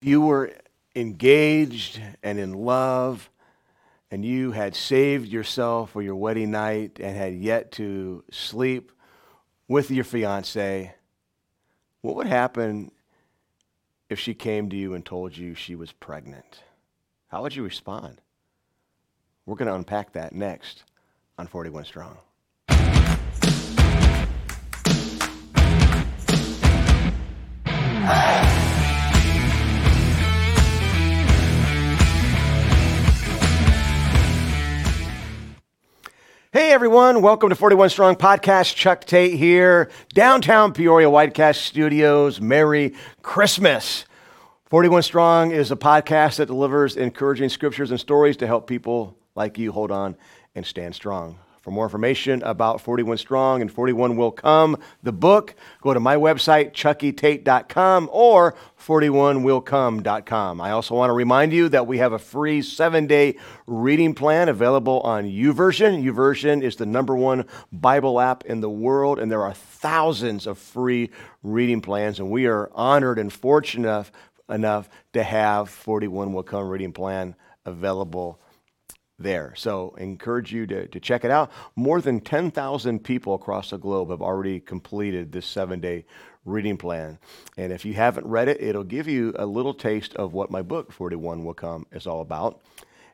you were engaged and in love, and you had saved yourself for your wedding night and had yet to sleep with your fiance, what would happen if she came to you and told you she was pregnant? How would you respond? We're going to unpack that next on 41 Strong. Ah. Hey everyone, welcome to 41 Strong Podcast. Chuck Tate here, downtown Peoria Whitecast Studios. Merry Christmas. 41 Strong is a podcast that delivers encouraging scriptures and stories to help people like you hold on and stand strong. For more information about 41 Strong and 41 Will Come, the book, go to my website, chuckytate.com or 41willcome.com. I also want to remind you that we have a free seven day reading plan available on YouVersion. YouVersion is the number one Bible app in the world, and there are thousands of free reading plans, and we are honored and fortunate enough, enough to have 41 Will Come reading plan available there. So encourage you to, to check it out. More than 10,000 people across the globe have already completed this seven day reading plan. And if you haven't read it, it'll give you a little taste of what my book, 41 Will Come, is all about.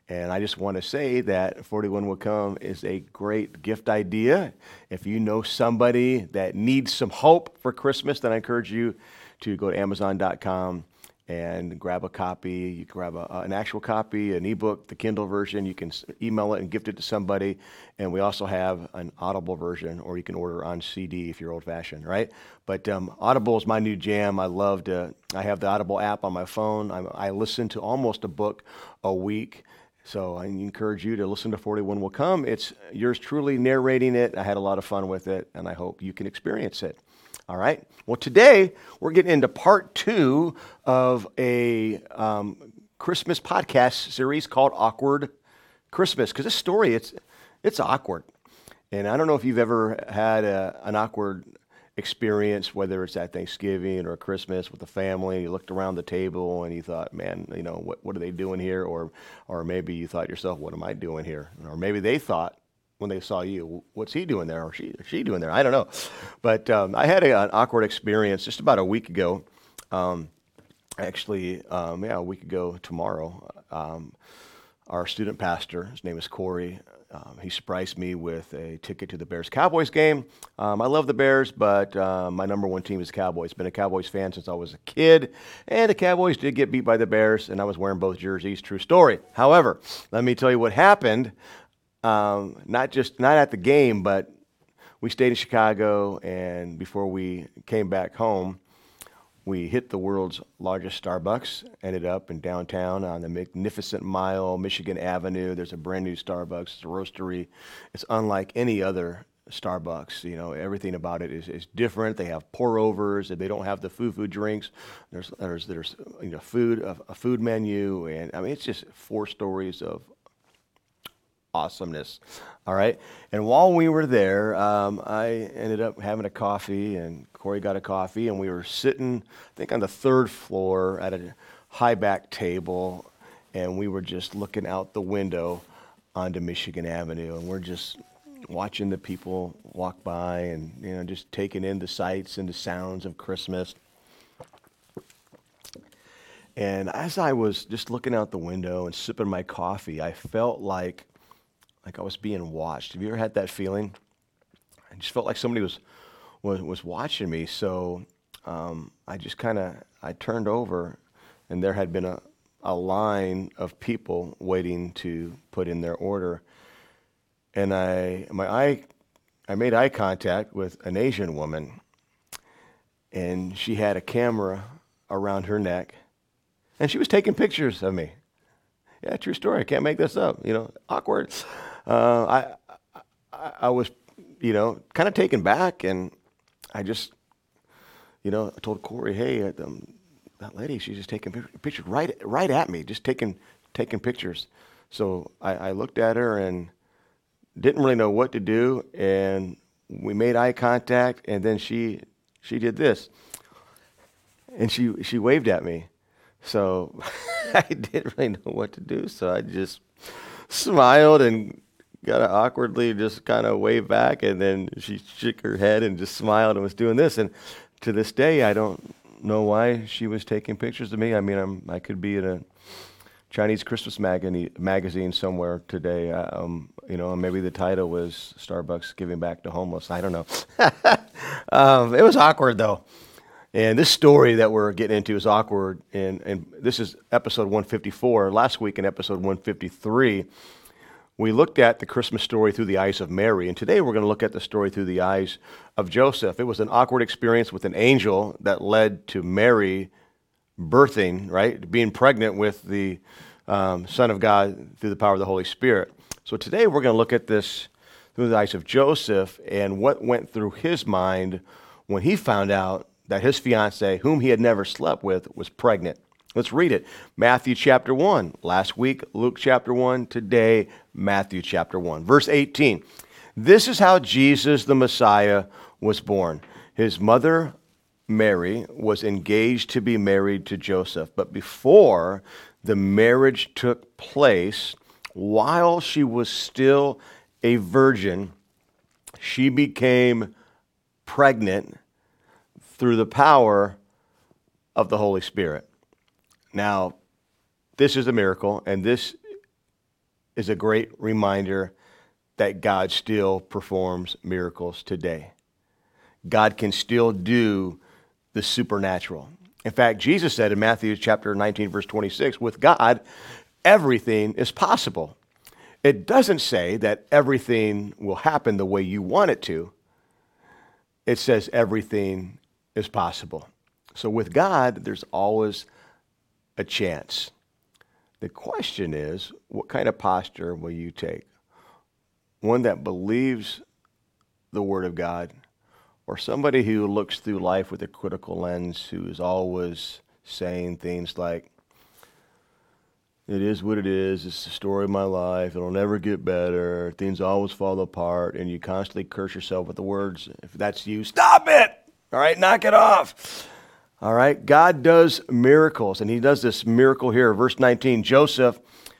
And I just want to say that 41 Will Come is a great gift idea. If you know somebody that needs some hope for Christmas, then I encourage you to go to Amazon.com and grab a copy. You grab a, an actual copy, an ebook, the Kindle version. You can email it and gift it to somebody. And we also have an Audible version, or you can order on CD if you're old fashioned, right? But um, Audible is my new jam. I love to, I have the Audible app on my phone. I, I listen to almost a book a week. So I encourage you to listen to 41 Will Come. It's yours truly narrating it. I had a lot of fun with it, and I hope you can experience it. All right. Well, today we're getting into part two of a um, Christmas podcast series called Awkward Christmas. Because this story, it's it's awkward, and I don't know if you've ever had a, an awkward experience, whether it's at Thanksgiving or Christmas with the family. You looked around the table and you thought, "Man, you know what? What are they doing here?" Or, or maybe you thought yourself, "What am I doing here?" Or maybe they thought, when they saw you. What's he doing there, or she, she doing there? I don't know. But um, I had a, an awkward experience just about a week ago. Um, actually, um, yeah, a week ago tomorrow. Um, our student pastor, his name is Corey. Um, he surprised me with a ticket to the Bears Cowboys game. Um, I love the Bears, but uh, my number one team is Cowboys. Been a Cowboys fan since I was a kid, and the Cowboys did get beat by the Bears, and I was wearing both jerseys. True story. However, let me tell you what happened um, not just not at the game, but we stayed in Chicago, and before we came back home, we hit the world's largest Starbucks. Ended up in downtown on the magnificent mile, Michigan Avenue. There's a brand new Starbucks. It's a roastery. It's unlike any other Starbucks. You know, everything about it is, is different. They have pour overs. They don't have the foo foo drinks. There's there's there's you know food a, a food menu, and I mean it's just four stories of awesomeness. All right. And while we were there, um, I ended up having a coffee, and Corey got a coffee, and we were sitting, I think, on the third floor at a high back table, and we were just looking out the window onto Michigan Avenue, and we're just watching the people walk by and you know just taking in the sights and the sounds of Christmas. And as I was just looking out the window and sipping my coffee, I felt like like I was being watched. Have you ever had that feeling? I just felt like somebody was was, was watching me. So um, I just kind of I turned over, and there had been a a line of people waiting to put in their order, and I my eye I made eye contact with an Asian woman, and she had a camera around her neck, and she was taking pictures of me. Yeah, true story. I can't make this up. You know, awkward uh, I, I, I was, you know, kind of taken back, and I just, you know, I told Corey, hey, um, that lady, she's just taking pictures right, right at me, just taking, taking pictures. So I, I looked at her and didn't really know what to do, and we made eye contact, and then she, she did this, and she, she waved at me. So I didn't really know what to do. So I just smiled and kind of awkwardly just kind of wave back. And then she shook her head and just smiled and was doing this. And to this day, I don't know why she was taking pictures of me. I mean, I'm, I could be in a Chinese Christmas magazine, magazine somewhere today. Um, you know, maybe the title was Starbucks giving back to homeless. I don't know. um, it was awkward though. And this story that we're getting into is awkward. And, and this is episode 154. Last week in episode 153, we looked at the Christmas story through the eyes of Mary. And today we're going to look at the story through the eyes of Joseph. It was an awkward experience with an angel that led to Mary birthing, right? Being pregnant with the um, Son of God through the power of the Holy Spirit. So today we're going to look at this through the eyes of Joseph and what went through his mind when he found out that his fiancee, whom he had never slept with, was pregnant. Let's read it. Matthew chapter 1. Last week, Luke chapter 1. Today, Matthew chapter 1. Verse 18. This is how Jesus the Messiah was born. His mother, Mary, was engaged to be married to Joseph. But before the marriage took place, while she was still a virgin, she became pregnant through the power of the Holy Spirit. Now, this is a miracle, and this is a great reminder that God still performs miracles today. God can still do the supernatural. In fact, Jesus said in Matthew chapter 19, verse 26, with God, everything is possible. It doesn't say that everything will happen the way you want it to. It says everything is possible. So with God, there's always a chance. The question is, what kind of posture will you take? One that believes the Word of God, or somebody who looks through life with a critical lens, who is always saying things like, it is what it is. It's the story of my life. It'll never get better. Things always fall apart. And you constantly curse yourself with the words, if that's you, stop it! All right, knock it off. All right, God does miracles, and He does this miracle here. Verse 19 Joseph,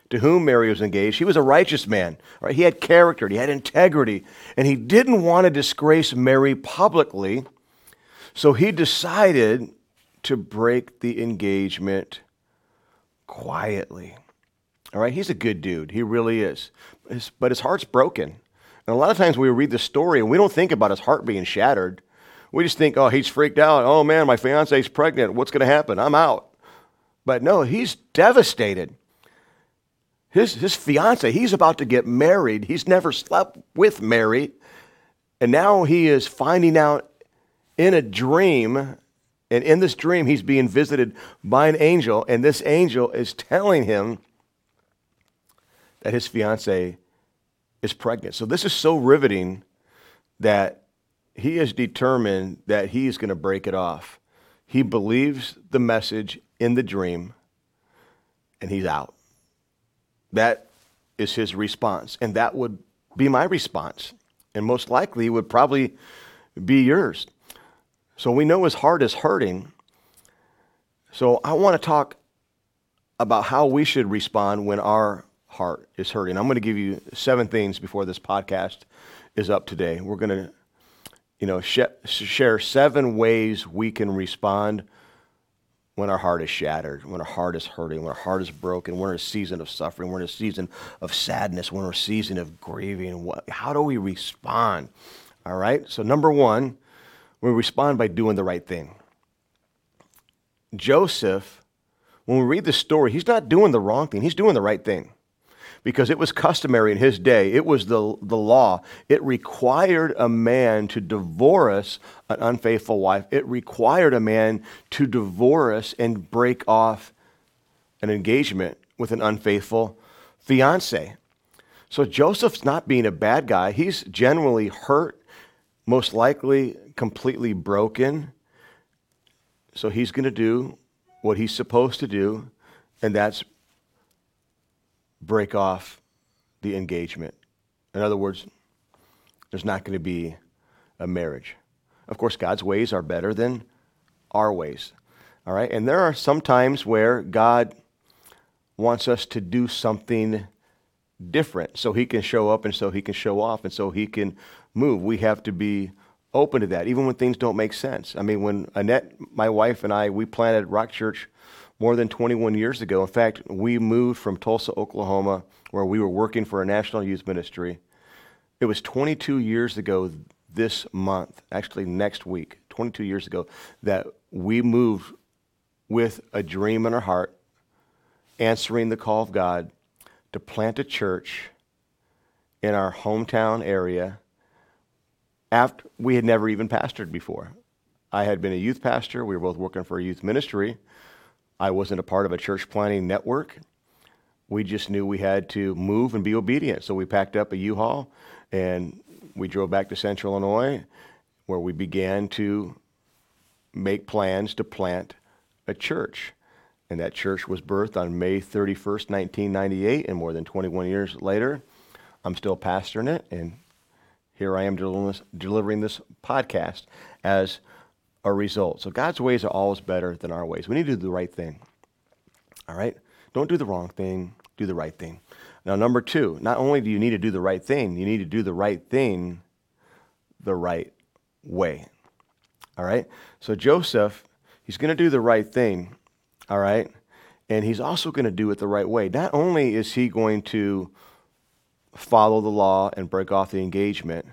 to whom Mary was engaged, he was a righteous man. Right? He had character, he had integrity, and he didn't want to disgrace Mary publicly. So he decided to break the engagement quietly. All right, he's a good dude. He really is. But his heart's broken. And a lot of times we read the story and we don't think about his heart being shattered. We just think, oh, he's freaked out. Oh, man, my fiance's pregnant. What's going to happen? I'm out. But no, he's devastated. His, his fiance, he's about to get married. He's never slept with Mary. And now he is finding out in a dream. And in this dream, he's being visited by an angel. And this angel is telling him that his fiance is pregnant. So this is so riveting that he is determined that he's going to break it off. He believes the message in the dream and he's out. That is his response. And that would be my response. And most likely would probably be yours. So we know his heart is hurting. So I want to talk about how we should respond when our heart is hurting. I'm going to give you seven things before this podcast is up today. We're going to you know, sh- share seven ways we can respond when our heart is shattered, when our heart is hurting, when our heart is broken, we're in a season of suffering, we're in a season of sadness, we're in a season of grieving. What, how do we respond? All right, so number one, we respond by doing the right thing. Joseph, when we read the story, he's not doing the wrong thing, he's doing the right thing because it was customary in his day. It was the, the law. It required a man to divorce an unfaithful wife, it required a man to divorce and break off an engagement with an unfaithful fiance. So Joseph's not being a bad guy. He's genuinely hurt, most likely completely broken. So he's going to do what he's supposed to do, and that's break off the engagement. In other words, there's not going to be a marriage. Of course, God's ways are better than our ways. All right? And there are some times where God wants us to do something different so he can show up and so he can show off and so he can move. We have to be open to that, even when things don't make sense. I mean, when Annette, my wife, and I, we planted Rock Church more than 21 years ago. In fact, we moved from Tulsa, Oklahoma, where we were working for a national youth ministry. It was 22 years ago this month, actually next week, 22 years ago, that we moved with a dream in our heart, answering the call of God to plant a church in our hometown area after we had never even pastored before. I had been a youth pastor. We were both working for a youth ministry. I wasn't a part of a church planting network. We just knew we had to move and be obedient. So we packed up a U-Haul and we drove back to Central Illinois where we began to make plans to plant a church. And that church was birthed on May 31st, 1998. And more than 21 years later, I'm still pastoring it. And here I am delivering this podcast as a result. So God's ways are always better than our ways. We need to do the right thing. All right? Don't do the wrong thing, do the right thing. Now, number two, not only do you need to do the right thing, you need to do the right thing the right way. All right? So Joseph, he's going to do the right thing. All right? And he's also going to do it the right way. Not only is he going to follow the law and break off the engagement,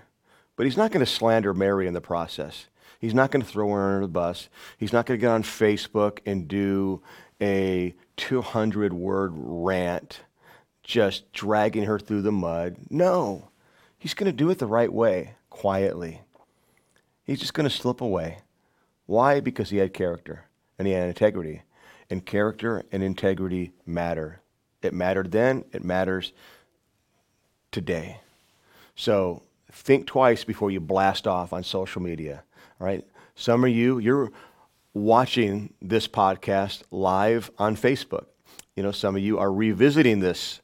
but he's not going to slander Mary in the process. He's not going to throw her under the bus. He's not going to get on Facebook and do a 200 word rant just dragging her through the mud. No, he's going to do it the right way, quietly. He's just going to slip away. Why? Because he had character and he had integrity. And character and integrity matter. It mattered then, it matters today. So think twice before you blast off on social media. Right? Some of you, you're watching this podcast live on Facebook. You know, some of you are revisiting this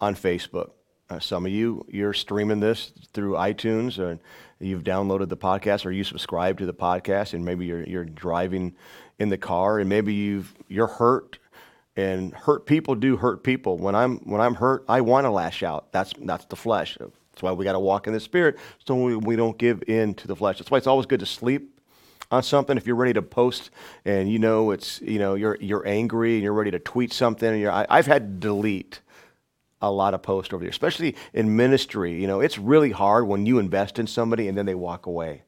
on Facebook. Uh, some of you, you're streaming this through iTunes, or you've downloaded the podcast, or you subscribe to the podcast, and maybe you're, you're driving in the car, and maybe you've you're hurt, and hurt people do hurt people. When I'm when I'm hurt, I want to lash out. That's that's the flesh. That's why we got to walk in the spirit, so we, we don't give in to the flesh. That's why it's always good to sleep on something if you're ready to post and you know it's you know you're you're angry and you're ready to tweet something and you're I, have had to delete a lot of posts over there, especially in ministry. You know, it's really hard when you invest in somebody and then they walk away.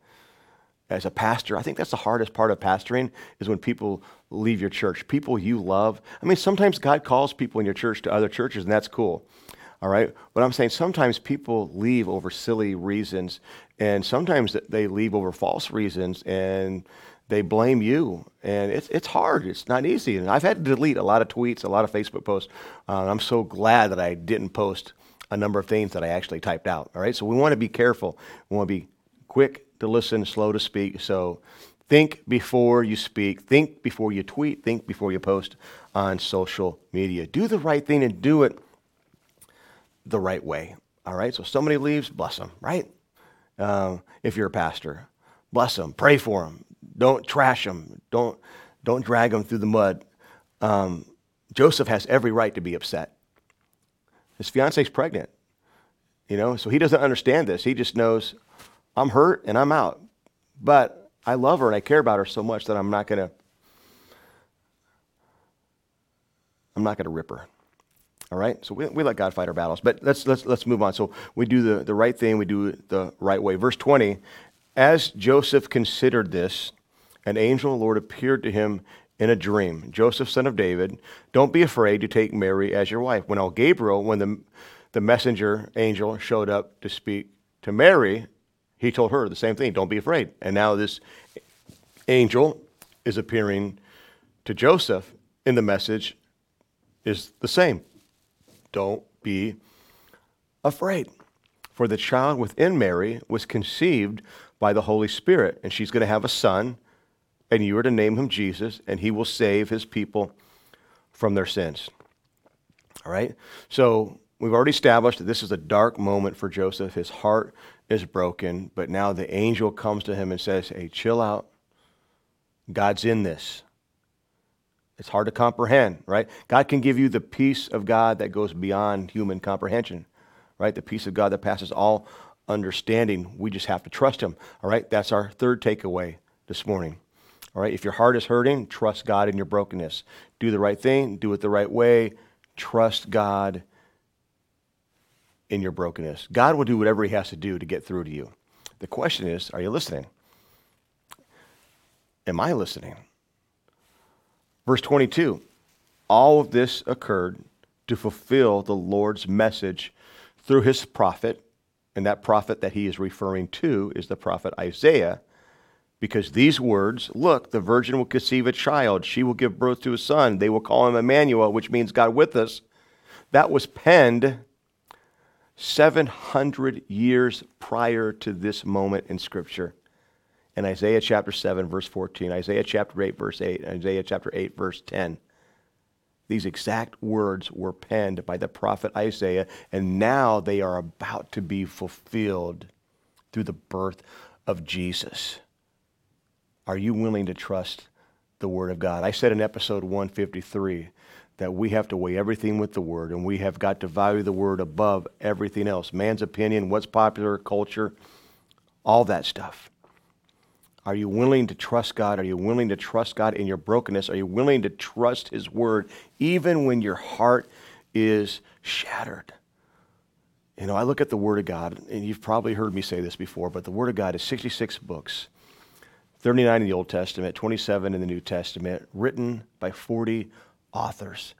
As a pastor, I think that's the hardest part of pastoring is when people leave your church. People you love. I mean, sometimes God calls people in your church to other churches, and that's cool. All right? But I'm saying sometimes people leave over silly reasons, and sometimes they leave over false reasons, and they blame you, and it's it's hard. It's not easy, and I've had to delete a lot of tweets, a lot of Facebook posts. Uh, I'm so glad that I didn't post a number of things that I actually typed out. All right, so we want to be careful. We want to be quick to listen, slow to speak. So think before you speak. Think before you tweet. Think before you post on social media. Do the right thing and do it the right way. All right. So somebody leaves, bless them. Right. Um, if you're a pastor, bless them. Pray for them. Don't trash them. Don't, don't drag them through the mud. Um, Joseph has every right to be upset. His fiancee's pregnant, you know, so he doesn't understand this. He just knows I'm hurt and I'm out. But I love her and I care about her so much that I'm not to I'm not to rip her. All right? So we, we let God fight our battles. But let's, let's, let's move on. So we do the, the right thing, we do it the right way. Verse 20 As Joseph considered this, an angel of the Lord appeared to him in a dream. Joseph, son of David, don't be afraid to take Mary as your wife. When El Gabriel, when the, the messenger angel showed up to speak to Mary, he told her the same thing don't be afraid. And now this angel is appearing to Joseph, and the message is the same don't be afraid. For the child within Mary was conceived by the Holy Spirit, and she's going to have a son and you are to name him Jesus, and he will save his people from their sins. All right? So we've already established that this is a dark moment for Joseph. His heart is broken, but now the angel comes to him and says, Hey, chill out. God's in this. It's hard to comprehend, right? God can give you the peace of God that goes beyond human comprehension, right? The peace of God that passes all understanding. We just have to trust Him, all right? That's our third takeaway this morning. All right, if your heart is hurting, trust God in your brokenness. Do the right thing, do it the right way. Trust God in your brokenness. God will do whatever He has to do to get through to you. The question is are you listening? Am I listening? Verse 22 All of this occurred to fulfill the Lord's message through his prophet, and that prophet that he is referring to is the prophet Isaiah because these words look, the virgin will conceive a child. She will give birth to a son. They will call him Emmanuel, which means God with us. That was penned 700 years prior to this moment in Scripture. In Isaiah chapter 7, verse 14, Isaiah chapter 8, verse 8, Isaiah chapter 8, verse 10. These exact words were penned by the prophet Isaiah, and now they are about to be fulfilled through the birth of Jesus. Are you willing to trust the Word of God? I said in episode 153 that we have to weigh everything with the Word, and we have got to value the Word above everything else man's opinion, what's popular, culture, all that stuff. Are you willing to trust God? Are you willing to trust God in your brokenness? Are you willing to trust His Word even when your heart is shattered? You know, I look at the Word of God, and you've probably heard me say this before, but the Word of God is 66 books. 39 in the Old Testament, 27 in the New Testament, written by 40 authors.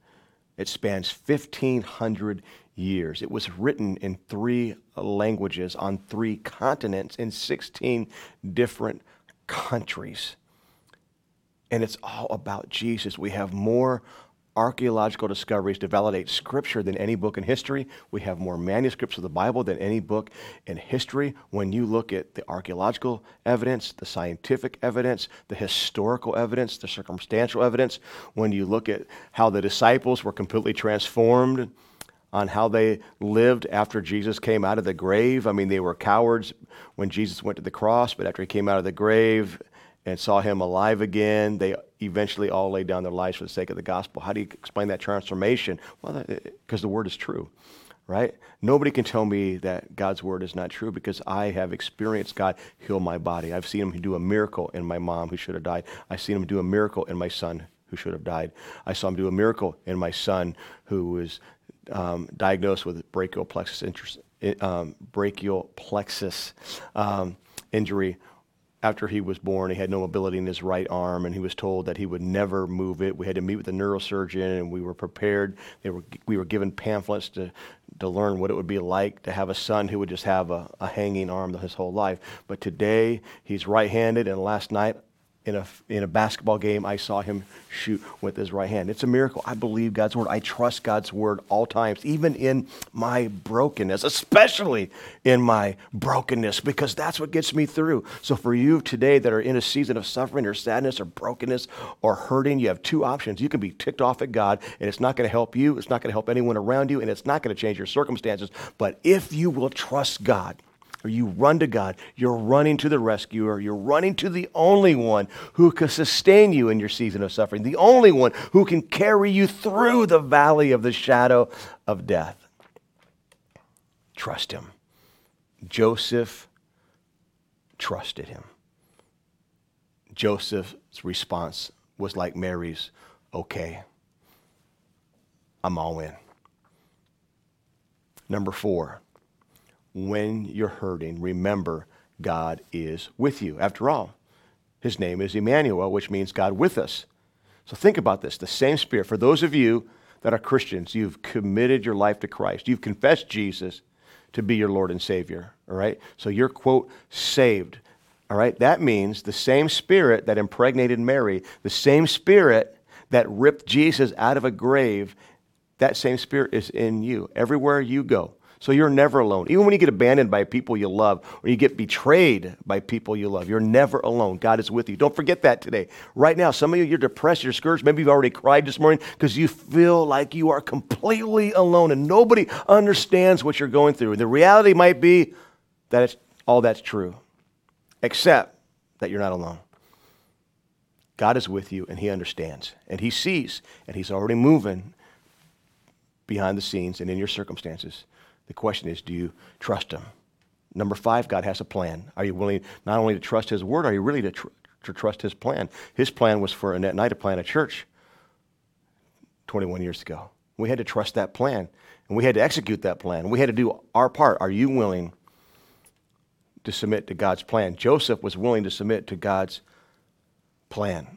It spans 1,500 years. It was written in three languages on three continents in 16 different countries. And it's all about Jesus. We have more archaeological discoveries to validate Scripture than any book in history. We have more manuscripts of the Bible than any book in history. When you look at the archaeological evidence, the scientific evidence, the historical evidence, the circumstantial evidence, when you look at how the disciples were completely transformed on how they lived after Jesus came out of the grave. I mean, they were cowards when Jesus went to the cross, but after he came out of the grave, and saw him alive again. They eventually all laid down their lives for the sake of the gospel. How do you explain that transformation? Well, because the word is true, right? Nobody can tell me that God's word is not true because I have experienced God heal my body. I've seen him do a miracle in my mom who should have died. I've seen him do a miracle in my son who should have died. I saw him do a miracle in my son who was um, diagnosed with brachial plexus, um, brachial plexus um, injury after he was born, he had no mobility in his right arm, and he was told that he would never move it. We had to meet with the neurosurgeon, and we were prepared. They were, we were given pamphlets to, to learn what it would be like to have a son who would just have a, a hanging arm his whole life. But today, he's right handed, and last night in a, in a basketball game, I saw him shoot with his right hand. It's a miracle. I believe God's word. I trust God's word all times, even in my brokenness, especially in my brokenness, because that's what gets me through. So, for you today that are in a season of suffering or sadness or brokenness or hurting, you have two options. You can be ticked off at God, and it's not going to help you, it's not going to help anyone around you, and it's not going to change your circumstances. But if you will trust God, or you run to God, you're running to the rescuer, you're running to the only one who can sustain you in your season of suffering, the only one who can carry you through the valley of the shadow of death. Trust him. Joseph trusted him. Joseph's response was like Mary's, okay, I'm all in. Number four, when you're hurting, remember God is with you. After all, his name is Emmanuel, which means God with us. So think about this the same Spirit. For those of you that are Christians, you've committed your life to Christ, you've confessed Jesus to be your Lord and Savior. All right? So you're, quote, saved. All right? That means the same Spirit that impregnated Mary, the same Spirit that ripped Jesus out of a grave, that same Spirit is in you. Everywhere you go, so you're never alone. Even when you get abandoned by people you love or you get betrayed by people you love, you're never alone. God is with you. Don't forget that today. Right now, some of you, you're depressed, you're discouraged. Maybe you've already cried this morning because you feel like you are completely alone and nobody understands what you're going through. And the reality might be that all that's true, except that you're not alone. God is with you and He understands and He sees and He's already moving behind the scenes and in your circumstances. The question is do you trust Him? Number five, God has a plan. Are you willing not only to trust His word, are you really to, tr- to trust His plan? His plan was for Annette and I to plant a church 21 years ago. We had to trust that plan and we had to execute that plan. We had to do our part. Are you willing to submit to God's plan? Joseph was willing to submit to God's plan.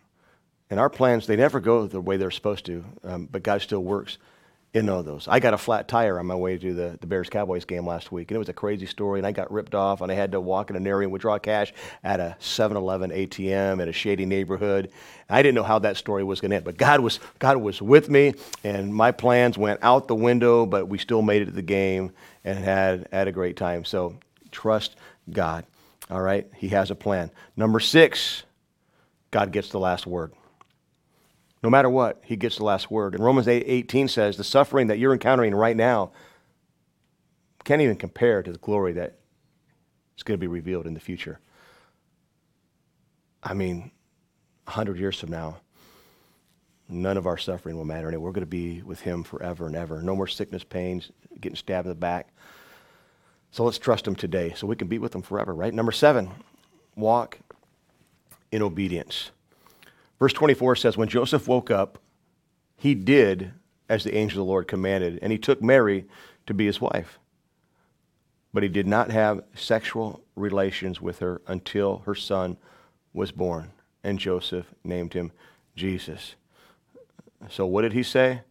And our plans, they never go the way they're supposed to, um, but God still works in all those. I got a flat tire on my way to the, the Bears Cowboys game last week, and it was a crazy story. And I got ripped off, and I had to walk in an area and withdraw cash at a 7 Eleven ATM in a shady neighborhood. I didn't know how that story was going to end, but God was, God was with me, and my plans went out the window, but we still made it to the game and had, had a great time. So trust God. All right? He has a plan. Number six, God gets the last word. No matter what, he gets the last word. And Romans 8, 18 says, the suffering that you're encountering right now can't even compare to the glory that is going to be revealed in the future. I mean, 100 years from now, none of our suffering will matter anymore. We're going to be with him forever and ever. No more sickness, pains, getting stabbed in the back. So let's trust him today so we can be with him forever, right? Number seven, walk in obedience. Verse 24 says, When Joseph woke up, he did as the angel of the Lord commanded, and he took Mary to be his wife. But he did not have sexual relations with her until her son was born, and Joseph named him Jesus. So, what did he say?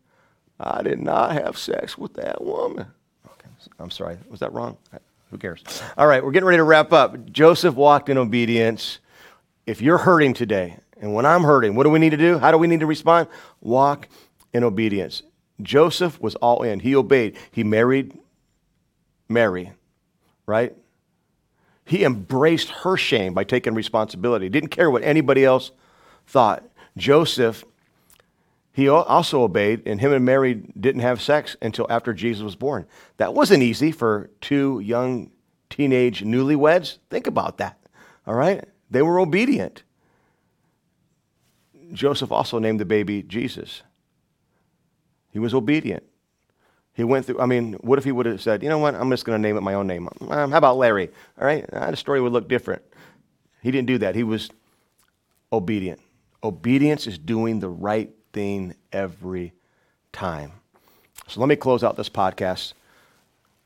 I did not have sex with that woman. Okay, I'm sorry. Was that wrong? Who cares? All right, we're getting ready to wrap up. Joseph walked in obedience. If you're hurting today, and when I'm hurting, what do we need to do? How do we need to respond? Walk in obedience. Joseph was all in. He obeyed. He married Mary, right? He embraced her shame by taking responsibility. Didn't care what anybody else thought. Joseph, he also obeyed, and him and Mary didn't have sex until after Jesus was born. That wasn't easy for two young teenage newlyweds. Think about that, all right? They were obedient. Joseph also named the baby Jesus. He was obedient. He went through, I mean, what if he would have said, you know what, I'm just going to name it my own name? Um, how about Larry? All right, uh, the story would look different. He didn't do that. He was obedient. Obedience is doing the right thing every time. So let me close out this podcast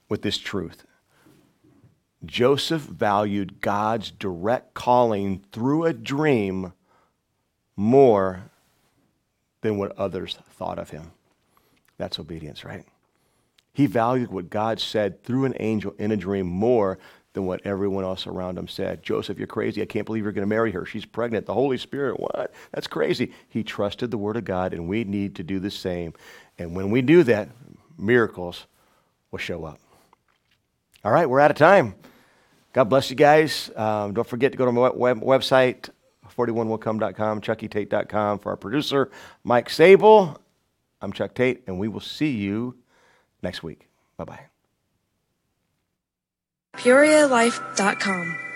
with this truth. Joseph valued God's direct calling through a dream more than what others thought of him. That's obedience, right? He valued what God said through an angel in a dream more than what everyone else around him said. Joseph, you're crazy. I can't believe you're going to marry her. She's pregnant. The Holy Spirit, what? That's crazy. He trusted the Word of God, and we need to do the same. And when we do that, miracles will show up. All right, we're out of time. God bless you guys. Um, don't forget to go to my web- website, 41willcome.com, chuckytate.com. For our producer, Mike Sable, I'm Chuck Tate, and we will see you next week. Bye bye. PeoriaLife.com